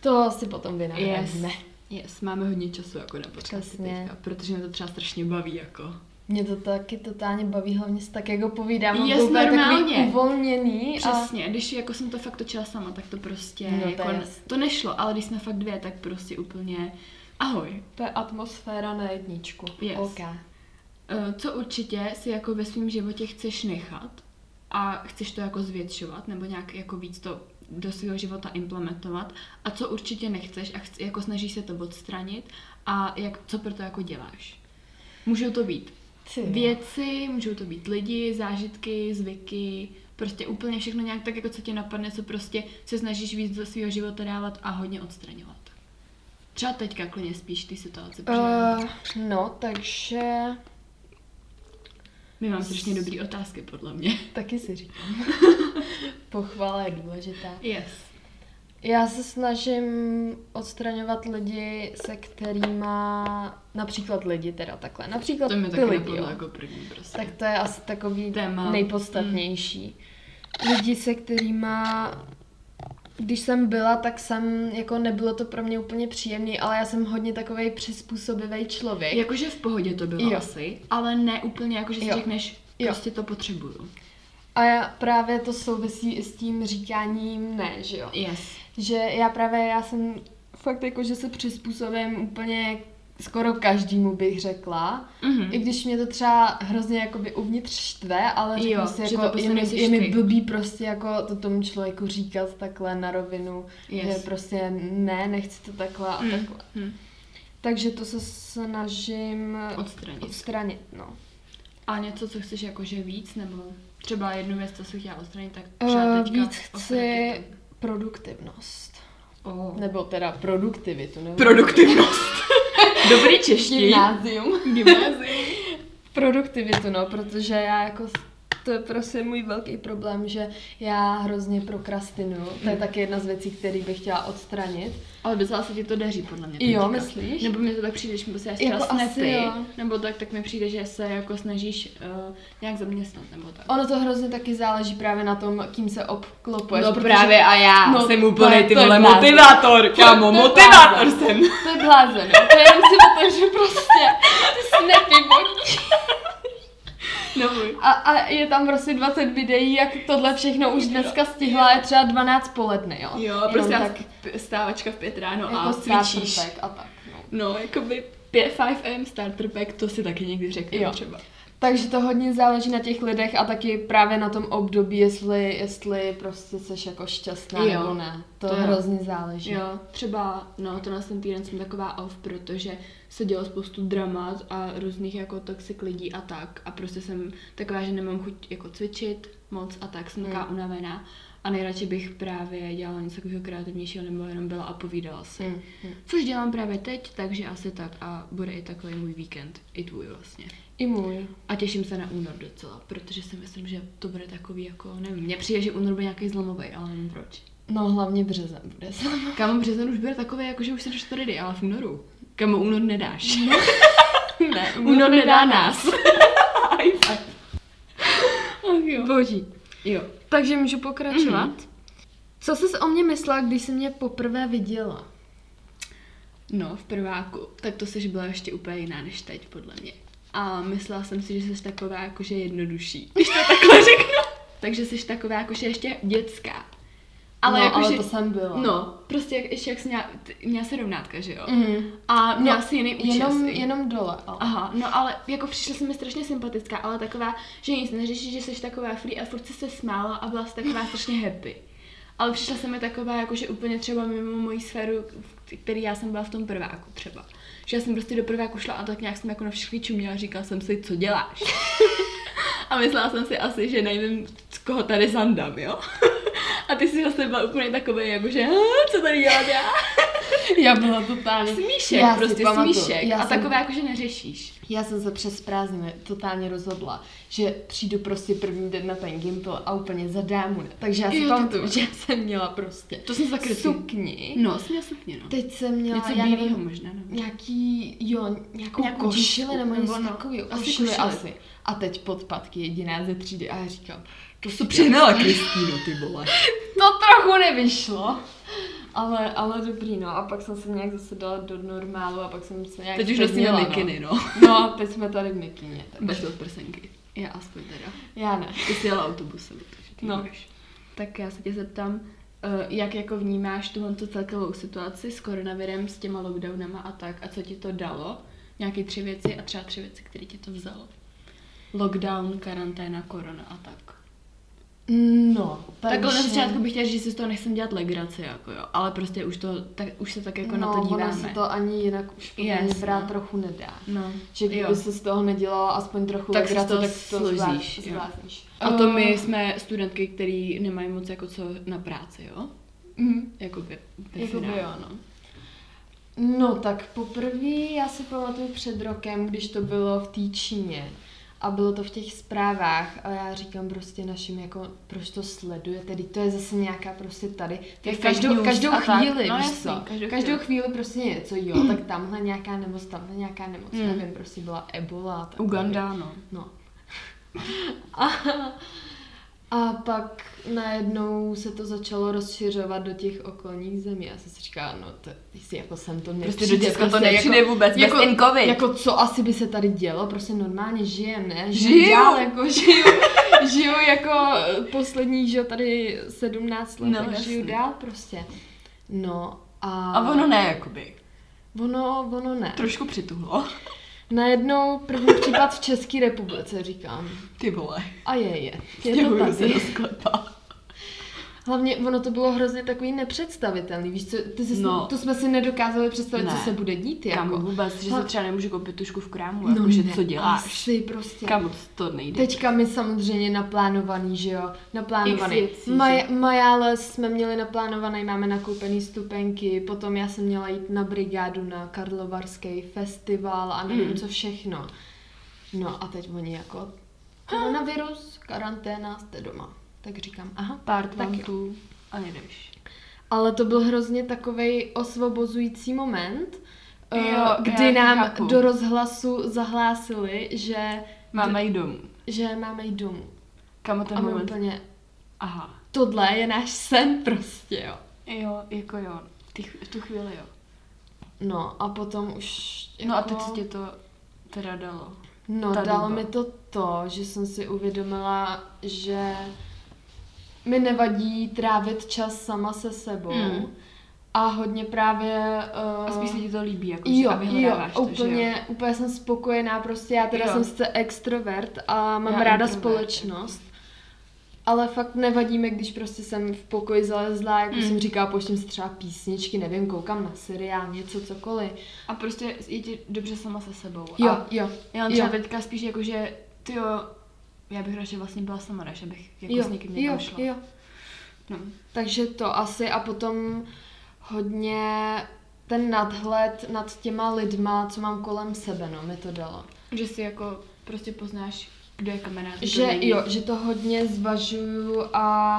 B: To si potom vynahradíme.
A: Yes. Yes, máme hodně času jako na podcasty
B: Přesně.
A: teďka, protože mě to třeba strašně baví jako.
B: Mě to taky totálně baví, hlavně si tak jako povídám,
A: Yes,
B: to úplně takový
A: normálně.
B: uvolněný a
A: Přesně, když jako jsem to fakt točila sama, tak to prostě,
B: No, to
A: jako,
B: jasný.
A: to nešlo, ale když jsme fakt dvě, tak prostě úplně ahoj.
B: to je atmosféra na jedničku.
A: Yes.
B: OK.
A: Eh, Co určitě si jako ve svém životě chceš nechat a chceš to jako zvětšovat nebo nějak jako víc to do svého života implementovat a co určitě nechceš a chci, jako snažíš se to odstranit a jak, co pro to jako děláš. Můžou to být
B: Ty.
A: věci, můžou to být lidi, zážitky, zvyky, prostě úplně všechno nějak tak, jako co tě napadne, co prostě se snažíš víc do svého života dávat a hodně odstraňovat. Třeba teďka klidně spíš ty situace,
B: Uh, no, takže
A: my máme strašně dobrý otázky, podle mě.
B: taky si říkám. Pochvala je důležitá.
A: Yes.
B: Já se snažím odstraňovat lidi, se kterýma, například lidi teda takhle, například
A: To mi
B: ty
A: taky
B: lidi, jo.
A: jako první prostě.
B: Tak to je asi takový
A: Téma.
B: nejpodstatnější. Lidi, se kterýma, když jsem byla, tak jsem, jako nebylo to pro mě úplně příjemný, ale já jsem hodně takový přizpůsobivý člověk.
A: Jakože v pohodě to bylo
B: Jo.
A: asi, ale ne úplně jako, že si
B: Jo.
A: řekneš,
B: Jo.
A: prostě to potřebuju.
B: A já, právě to souvisí i s tím říkáním ne, že jo.
A: Yes.
B: Že já právě, já jsem fakt jako, že se přizpůsobím úplně skoro každému bych řekla.
A: Mhm.
B: I když mě to třeba hrozně jakoby uvnitř štve, ale řeknu
A: Jo,
B: si,
A: že
B: jako,
A: to prostě
B: je, mi, je mi blbý prostě jako to tomu člověku říkat takhle na rovinu,
A: Yes.
B: že prostě ne, nechci to takhle a
A: Mm.
B: takhle.
A: Hm.
B: Takže to se snažím
A: Odstranit.
B: odstranit, no.
A: A něco, co chceš jakože víc, nebo třeba jednu věc, co si chtěla odstranit, tak
B: Uh,
A: třeba teďka
B: víc chci produktivnost.
A: Oh.
B: Nebo teda produktivitu. Nebo
A: Produktivnost. Dobrý čeští.
B: Gymnázium.
A: Gymnázium.
B: Produktivitu, no, protože já jako to je prostě můj velký problém, že já hrozně prokrastinuju. To je taky jedna z věcí, které bych chtěla odstranit.
A: Ale docela se ti to daří, podle mě.
B: Jo,
A: teďka.
B: myslíš?
A: Nebo mi to tak přijde, že prostě já
B: Jako asi jo.
A: nebo tak, tak mi přijde, že se jako snažíš uh, nějak zaměstnat, nebo tak.
B: Ono to hrozně taky záleží právě na tom, kým se obklopuješ.
A: No
B: protože
A: právě a já
B: No,
A: jsem
B: to
A: úplně
B: je-
A: ty
B: to je
A: vole motivátor, kámo,
B: To je
A: motivátor jsem.
B: To je blázen. To jenom si otevřu prostě ty vodí.
A: No,
B: A, a, je tam prostě 20 videí, jak tohle všechno už dneska stihla, je třeba 12 poledne, jo.
A: jo,
B: Jenom
A: prostě
B: tak,
A: stávačka v pět ráno
B: jako
A: a cvičíš.
B: a tak, no.
A: No, jakoby 5 am starter pack, to si taky někdy řeknu
B: Jo.
A: třeba.
B: Takže to hodně záleží na těch lidech a taky právě na tom období, jestli, jestli prostě jsi jako šťastná
A: Jo,
B: nebo ne. To,
A: to
B: hrozně záleží.
A: Jo, třeba, no, to na ten týden jsem taková off, protože se dělo spoustu dramat a různých jako toxic lidí a tak. A prostě jsem taková, že nemám chuť jako cvičit moc a tak, jsem taková
B: Hmm.
A: unavená. A nejradši bych právě dělala něco takového kreativnějšího nebo jenom byla a povídala si.
B: Hmm, hmm.
A: Což dělám právě teď, takže asi tak a bude i takový můj víkend, i tvůj vlastně.
B: I můj.
A: A těším se na únor docela, protože si myslím, že to bude takový jako, nevím, mně přijde, že únor bude nějaký zlomový, ale nevím proč.
B: No hlavně březen bude.
A: Kámo, březen už bude takový, jako že už se dost ready, ale v únoru. Kámo, únor nedáš.
B: ne,
A: únor nedá nás. High five. Ach jo.
B: Boží.
A: Jo.
B: Takže můžu pokračovat.
A: Mhm.
B: Co jsi o mě myslela, když jsi mě poprvé viděla?
A: No, v prváku, tak to jsi byla ještě úplně jiná než teď, podle mě. A myslela jsem si, že jsi taková jakože jednodušší, když to takhle řeknu. Takže jsi taková jakože ještě dětská. Ale
B: no,
A: jakože...
B: ale to jsem byla.
A: No, prostě jak, ještě jak jsi měla, měla se rovnátka, že jo?
B: Mhm.
A: A měla
B: No,
A: si jiný účes.
B: Jenom, jenom dole. Ale.
A: Aha, no ale jako přišla jsem mi strašně sympatická, ale taková, že nic neřešíš, že jsi taková free a furt se smála a byla jsi taková strašně happy. Ale přišla jsem mi taková, jakože úplně třeba mimo moji sféru, v který já jsem byla v tom prváku třeba. Že já jsem prostě do prváku šla a tak nějak jsem jako na všechny čuměla a říkala jsem si, co děláš? a myslela jsem si asi, že nevím, z koho tady zandám, jo? a ty jsi zase byla úplně takový, jakože, "Ah, co tady dělat já?
B: Já byla totálně...
A: Smíšek,
B: Já
A: prostě
B: pamatuju,
A: smíšek.
B: já
A: a
B: jsem-
A: takové jakože neřešíš.
B: Já jsem se přes prázdniny totálně rozhodla, že přijdu prostě první den na ten gimpl a úplně za dámu. ne. Takže já si
A: Jo,
B: pamatuju, že já jsem měla prostě
A: To jsem zakrytý.
B: sukni.
A: No, jsem měla sukně, no.
B: Teď jsem měla,
A: Něco
B: já nevím,
A: možná, nevím.
B: nějaký, jo, nějakou,
A: Nějakou
B: košili nebo něco
A: nebo no,
B: takového.
A: asi
B: Košili
A: košili.
B: asi. A teď podpatky jediná ze třídy a já říkám, to si
A: přehnala, Kristýno, ty vole.
B: To trochu nevyšlo. Ale, ale dobrý, no. A pak jsem se nějak zase dala do normálu a pak jsem se nějak
A: Teď už nosíme
B: zpevnila,
A: mikiny, no.
B: No, teď jsme tady v mikině. Tak.
A: Bez odprsenky. Já aspoň teda.
B: Já ne.
A: Ty jsi jela autobusem, takže ty
B: No.
A: můžeš. Tak já se tě zeptám, eh, jak jako vnímáš tuhle tu celkovou situaci s koronavirem, s těma lockdownama a tak, a co ti to dalo? Nějaké tři věci a třeba tři věci, které ti to vzalo. Lockdown, karanténa, korona a tak.
B: No,
A: Takhle na
B: takže-
A: začátku bych chtěla říct, že si z toho nechcem dělat legraci, jako jo, ale prostě už to, tak, už se tak jako na to
B: no,
A: díváme.
B: ono se to ani jinak už
A: Jasně.
B: brát trochu nedá.
A: No,
B: Že kdyby
A: jo.
B: se z toho nedělala aspoň trochu
A: Tak si
B: legrace,
A: to
B: tak to
A: jo.
B: zvládneš.
A: A to my
B: Eh,
A: jsme studentky, který nemají moc jako co na práci, jo? by
B: Jakoby
A: finále.
B: jo, no. No tak poprvé já si pamatuju před rokem, když to bylo v té Číně. A bylo to v těch zprávách a já říkám prostě našim jako, proč to sleduje, tedy to je zase nějaká prostě tady,
A: Jak
B: tak každou,
A: news
B: každou chvíli,
A: No
B: víš
A: jasný,
B: co,
A: každou
B: každou
A: chvíli.
B: prostě něco, jo, tak tamhle nějaká nemoc, tamhle nějaká nemoc,
A: Hmm.
B: nevím, prostě byla ebola. tak
A: Uganda, no.
B: No. A, a pak najednou se to začalo rozšiřovat do těch okolních zemí. Já jsem si říkala, no to jestli jako sem to
A: Prostě
B: nepřijde.
A: do Česka to
B: prostě
A: nepřijde vůbec, bez
B: jako,
A: ten covid.
B: Jako co asi by se tady dělo, prostě normálně žijem, ne?
A: Žiju.
B: dál, jako žiju, žiju jako eh, poslední, že tady 17 let,
A: No,
B: tak
A: jasný.
B: žiju dál prostě. No a...
A: A ono ne, jakoby.
B: Ono, ono ne.
A: Trošku přituhlo.
B: Najednou první případ v České republice, říkám.
A: Ty vole.
B: A je, je. Je to
A: Stěhuju se
B: tady.
A: do sklepa.
B: Hlavně ono to bylo hrozně takový nepředstavitelný, víš co, ty jsi,
A: No.
B: to jsme si nedokázali představit,
A: Ne.
B: co se bude dít,
A: Kam
B: jako.
A: vůbec, že se třeba nemůžu koupit tušku v krámu,
B: No
A: jako, že
B: ne,
A: co děláš.
B: Asi prostě.
A: Kam to nejde.
B: Teďka my samozřejmě naplánovaný, že jo, naplánovaný. Maj, Majále jsme měli naplánovaný, máme nakoupený stupenky, potom já jsem měla jít na brigádu na Karlovarský festival a nevím
A: Mm.
B: co všechno. No a teď oni jako, koronavirus, karanténa, jste doma. Tak říkám, aha,
A: Pár
B: tak
A: a jedeš.
B: Ale to byl hrozně takový osvobozující moment, eh,
A: Jo,
B: kdy nám
A: chápu.
B: do rozhlasu zahlásili, že
A: Máme jít domů.
B: že máme jít domů.
A: Kam ten
B: A
A: moment?
B: úplně,
A: Aha.
B: tohle je náš sen prostě, jo.
A: Jo, jako jo. Ty, v tu chvíli jo.
B: No a potom už jako...
A: No a teď si tě to teda dalo.
B: No dalo
A: doba.
B: mi to to, že jsem si uvědomila, že mi nevadí trávit čas sama se sebou.
A: Mm.
B: A hodně právě... Uh,
A: A spíš se ti to líbí, jako,
B: Jo,
A: že a
B: jo,
A: to, že
B: úplně,
A: jo.
B: úplně jsem spokojená, prostě já teda
A: Jo.
B: jsem sice extrovert a mám
A: Já
B: ráda
A: introvert.
B: společnost, ale fakt nevadí mi, když prostě jsem v pokoji zalezlá, jako
A: Mm.
B: jsem říkala, pouštím si třeba písničky, nevím, koukám na seriál, něco, cokoliv.
A: A prostě je ti dobře sama se sebou.
B: Jo,
A: A
B: jo,
A: já mám třeba
B: jo.
A: teďka spíš jako, že ty jo, já bych radši vlastně byla sama, než abych jako
B: jo,
A: s někým
B: jo,
A: někam šla.
B: jo.
A: No.
B: Takže to asi a potom hodně ten nadhled nad těma lidma, co mám kolem sebe, no, mi to dalo.
A: Že si jako prostě poznáš, kdo je kamarád,
B: Že
A: není.
B: jo, že to hodně zvažuju a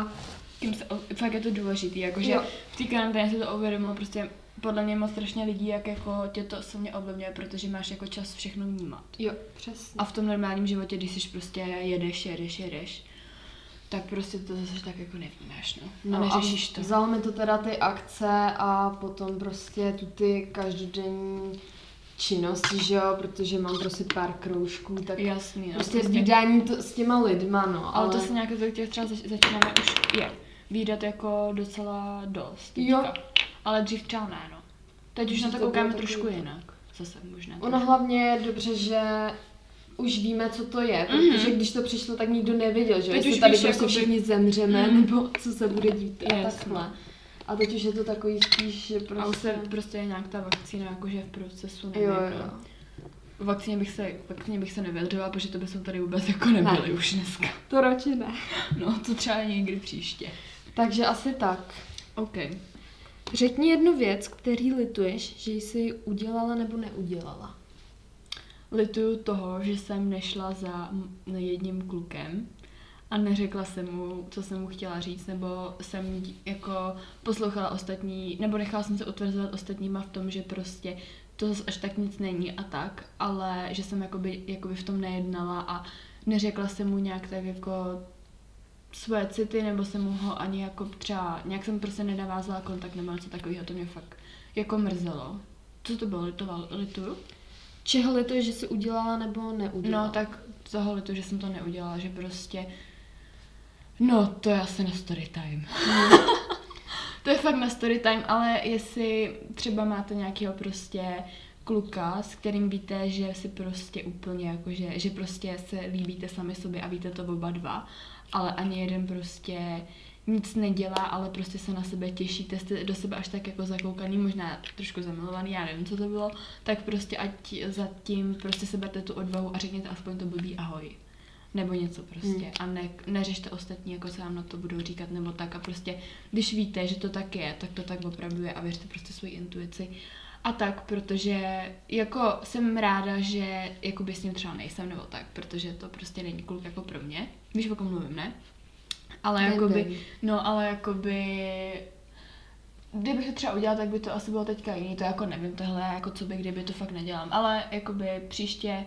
A: Kým se, fakt je to důležitý, jakože
B: Jo.
A: v té karanténě se to uvědomilo, prostě podle mě moc strašně lidí, jak jako tě to silně ovlivňuje, protože máš jako čas všechno vnímat.
B: jo, přesně.
A: A v tom normálním životě, když jsi prostě jedeš, jedeš, jedeš, tak prostě to zase tak jako nevnímáš, no.
B: No
A: a neřešíš to.
B: Vzalo mi to teda ty akce a potom prostě tu ty každodenní činnosti, že jo, protože mám prostě pár kroužků, tak
A: Jasný, no.
B: prostě vídání to, s těma lidma, no.
A: ale, to se nějak z těch třeba zač- začínáme už je výdat jako docela dost.
B: Jo.
A: Ale dřív třeba ne, no. Teď už na to koukáme trošku jinak. Zase možná.
B: Ono
A: trošku.
B: hlavně je dobře, že už víme, co to je,
A: Mhm.
B: protože když to přišlo, tak nikdo nevěděl, že
A: Teď
B: jestli
A: už
B: tady prostě
A: jakoby-
B: všichni zemřeme,
A: Mhm.
B: nebo co se bude dít a
A: Jasně.
B: takhle. A teď už je to takový spíš, že
A: A už se
B: prostě...
A: prostě je nějak ta vakcína jakože v procesu, nevím.
B: Jo,
A: no.
B: jo.
A: Vakcíně bych se, vakcíně bych se nevyjadřovala, protože to by jsou tady vůbec jako nebyly
B: Ne.
A: už dneska.
B: To radši ne.
A: No, to třeba někdy příště.
B: Takže asi tak.
A: OK.
B: Řekni jednu věc, který lituješ, že jsi udělala nebo neudělala.
A: Lituju toho, že jsem nešla za jedním klukem a neřekla jsem mu, co jsem mu chtěla říct, nebo jsem jako poslouchala ostatní, nebo nechala jsem se utvrzovat ostatníma v tom, že prostě to zas až tak nic není a tak, ale že jsem jakoby, jakoby v tom nejednala a neřekla jsem mu nějak tak jako svoje city, nebo jsem mu ho ani jako třeba, nějak jsem prostě nenavázala kontakt nebo něco takového, to mě fakt jako mrzelo. Co to bylo, litoval, lituju?
B: Čeho lituješ, že jsi udělala nebo neudělala?
A: No, tak toho litu, že jsem to neudělala, že prostě... No, to je asi na story time. to je fakt na story time, ale jestli třeba máte nějakého prostě kluka, s kterým víte, že si prostě úplně jako, že, že prostě se líbíte sami sobě a víte to oba dva, ale ani jeden prostě nic nedělá, ale prostě se na sebe těšíte, jste do sebe až tak jako zakoukaný, možná trošku zamilovaný, já nevím, co to bylo, tak prostě ať zatím prostě seberte tu odvahu a řekněte aspoň to blbý ahoj. Nebo něco prostě.
B: Hmm.
A: A ne, neřešte ostatní, jako se vám na to budou říkat, nebo tak. A prostě, když víte, že to tak je, tak to tak opravdu je a věřte prostě svoji intuici. A tak, protože jako jsem ráda, že jakoby s ním třeba nejsem nebo tak, protože to prostě není kluk jako pro mě. Víš, o kom mluvím, ne? Ale
B: Vím,
A: jakoby,
B: vím.
A: no ale jakoby, kdybych to třeba udělala, tak by to asi bylo teďka jiný, to jako nevím, tohle jako co by, kdyby to fakt nedělám, ale jakoby příště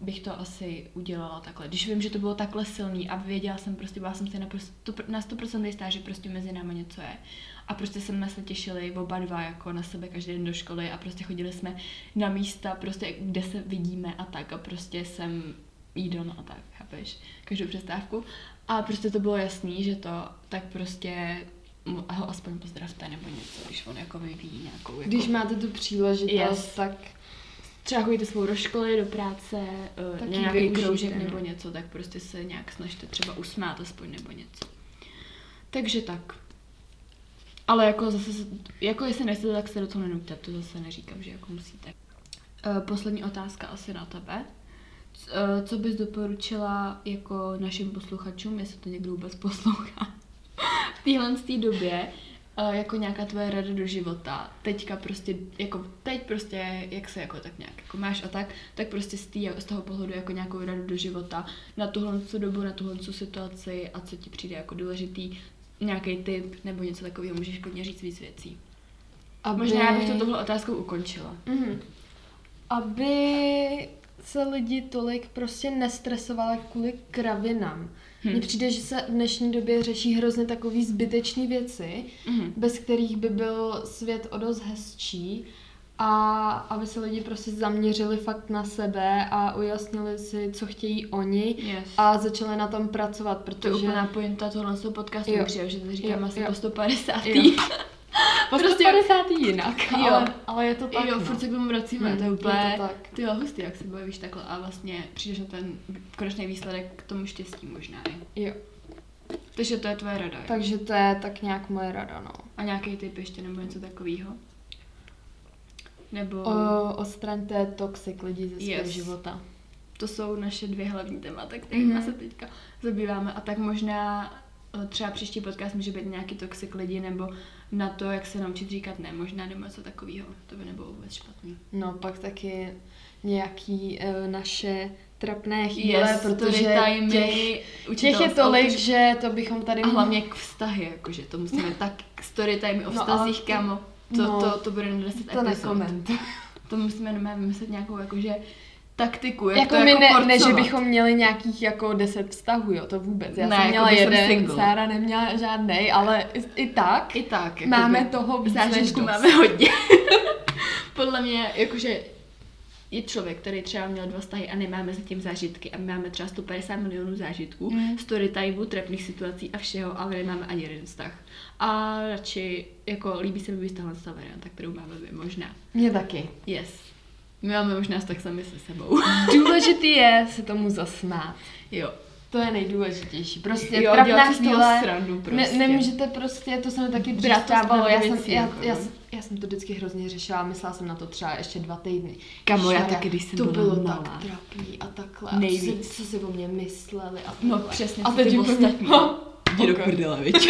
A: bych to asi udělala takhle. Když vím, že to bylo takhle silný a věděla jsem prostě, byla jsem si naprosto, na 100% jistá, že prostě mezi námi něco je. A prostě jsme se těšili oba dva jako na sebe každý den do školy a prostě chodili jsme na místa, prostě kde se vidíme a tak a prostě jsem jídon a tak, chápeš, každou přestávku. A prostě to bylo jasný, že to tak prostě ho aspoň pozdravte nebo něco, když on jako vyvíjí nějakou jako...
B: Když máte tu příležitost,
A: Yes.
B: tak
A: třeba chodíte spolu do školy, do práce, uh,
B: Tak
A: nějaký
B: využijte,
A: kroužek
B: no.
A: nebo něco, tak prostě se nějak snažte třeba usmát aspoň nebo něco. Takže tak. Ale jako zase, se- jako jestli nechcete, tak se do toho nenuďte, to zase neříkám, že jako musíte. Uh, poslední otázka asi na tebe. Eh, Co bys doporučila jako našim posluchačům, jestli to někdo vůbec poslouchá, v téhle době, jako nějaká tvoje rada do života, teďka prostě, jako teď prostě, jak se jako tak nějak jako máš a tak, tak prostě z, tý, z toho pohledu jako nějakou radu do života na tuhle tu dobu, na tuhle tu situaci a co ti přijde jako důležitý, nějaký tip nebo něco takového, můžeš klidně říct víc věcí.
B: aby...
A: Možná já bych to tohle otázkou ukončila.
B: Mhm. Aby se lidi tolik prostě nestresovali kvůli kravinám.
A: Hm.
B: Mně přijde, že se v dnešní době řeší hrozně takový zbytečné věci,
A: Mhm.
B: bez kterých by byl svět o dost hezčí a aby se lidi prostě zaměřili fakt na sebe a ujasnili si, co chtějí oni
A: Yes.
B: a začali na tom pracovat,
A: To je
B: protože...
A: úplná pointa tohle podcastu,
B: Jo.
A: mi přijde, že to říkám
B: Jo,
A: asi
B: jo.
A: po 150.
B: Jo. Po
A: Prostě-
B: 150 jinak,
A: Jo.
B: ale, ale je to tak,
A: jo,
B: no.
A: furt se k tomu vracíme,
B: Hm,
A: to je
B: je
A: úplně,
B: to tak.
A: ty jo, hustý, jak se bavíš takhle a vlastně přijdeš na ten konečný výsledek k tomu štěstí možná i.
B: Jo.
A: Takže to je tvoje rada, jo?
B: Takže to je tak nějak moje rada, no.
A: A nějaký typ ještě nebo něco takového? Nebo
B: O, odstraňte toxic lidi ze svého
A: Yes.
B: života.
A: to jsou naše dvě hlavní témata, kterými
B: Mhm.
A: se teďka zabýváme a tak možná třeba příští podcast může být nějaký toxic lidi nebo na to, jak se naučit říkat ne, možná nebo něco takového. To by nebylo vůbec špatný.
B: No, pak taky nějaký uh, naše trapné chvíle,
A: Yes,
B: protože těch, těch je tolik,
A: autor-
B: že to bychom tady...
A: A hlavně k vztahy, jakože to musíme tak story time o
B: No,
A: vztazích,
B: ale-
A: kamo. To,
B: no,
A: to, to bude na 10
B: to
A: epizod. To musíme normálně vymyslet nějakou jakože taktiku, jak
B: Jako
A: to
B: my
A: jako
B: ne, ne, že bychom měli nějakých jako deset vztahů, jo, to vůbec. Já
A: Ne,
B: jsem
A: jako
B: měla
A: by jsem
B: jeden,
A: single.
B: Sára neměla žádnej, ale i, i tak
A: I tak. Jakoby,
B: máme toho víc než
A: zážitku
B: dost.
A: máme hodně. Podle mě, jakože je člověk, který třeba měl dva vztahy a nemá mezi tím zážitky a my máme třeba 150 milionů zážitků,
B: Mm.
A: story timeu, trapných situací a všeho, ale nemáme ani jeden vztah. A radši, jako líbí se mi víc tahle ta varianta, kterou máme my možná.
B: Mně taky.
A: Yes. My máme možná vztah sami se sebou.
B: Důležitý je se tomu zasmát.
A: jo.
B: To je nejdůležitější. Prostě
A: Jo,
B: trapná chvíle,
A: srandu prostě.
B: Ne, nemůžete prostě, to se mi taky dřív stávalo, já jsem, já,
A: jako,
B: já,
A: no.
B: jsem- já jsem to vždycky hrozně řešila, myslela jsem na to třeba ještě dva týdny.
A: Kamo, já taky, když jsem
B: to
A: byla
B: bylo
A: malá.
B: tak trapný a takhle. A
A: Nejvíc.
B: Co, si, co si o mě mysleli a
A: No
B: takhle.
A: přesně,
B: a
A: co
B: teď
A: ostatní. Jdi do viď?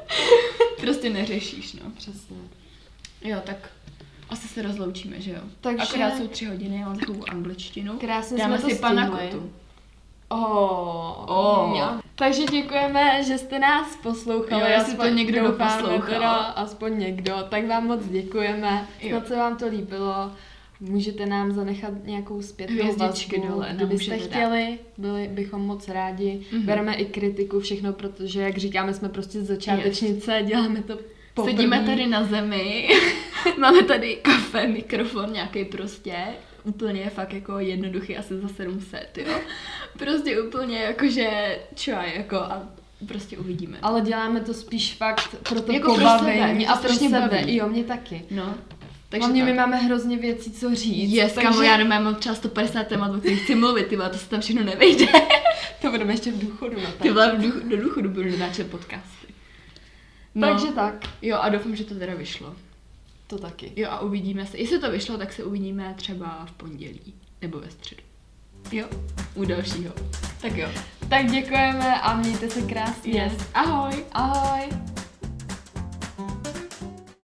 A: prostě neřešíš, no.
B: Přesně.
A: Jo, tak asi se rozloučíme, že jo?
B: Takže-
A: Akorát jsou tři hodiny, já mám takovou angličtinu.
B: Krásně
A: Dáme
B: jsme
A: si pana kotu.
B: Oh,
A: Oh.
B: jo. Takže děkujeme, že jste nás poslouchali.
A: Jo, jestli to někdo
B: doufáme. Teda, aspoň někdo, tak vám moc děkujeme. Snad se vám to líbilo. Můžete nám zanechat nějakou zpětnou
A: Hvězdičky
B: vazbu,
A: dole
B: kdybyste chtěli, byli bychom moc rádi.
A: Mhm.
B: Bereme i kritiku, všechno, protože, jak říkáme, jsme prostě začátečnice, děláme to poprvé.
A: Sedíme tady na zemi, máme tady kafe, mikrofon nějaký prostě, úplně fakt jako jednoduchý, asi za 700, jo. Prostě úplně jakože try, jako a prostě uvidíme.
B: Ale děláme to spíš fakt pro to
A: Jako
B: pobavení a pro sebe.
A: baví.
B: Jo, mě taky.
A: No, takže
B: Hlavně
A: tak.
B: my máme hrozně věcí, co říct.
A: Yes,
B: takže
A: kamo, já nemám třeba 150 témat, o kterých chci mluvit, ty vole, to se tam všechno nevejde.
B: to budeme ještě v důchodu na
A: Ty v duch- do důchodu budu natáčet podcasty. No,
B: Takže tak,
A: jo a doufám, že to teda vyšlo.
B: To taky.
A: Jo a uvidíme se. Jestli to vyšlo, tak se uvidíme třeba v pondělí. Nebo ve středu. Jo, u dalšího. Tak jo.
B: Tak děkujeme a mějte se krásně.
A: Yes. Ahoj.
B: Ahoj.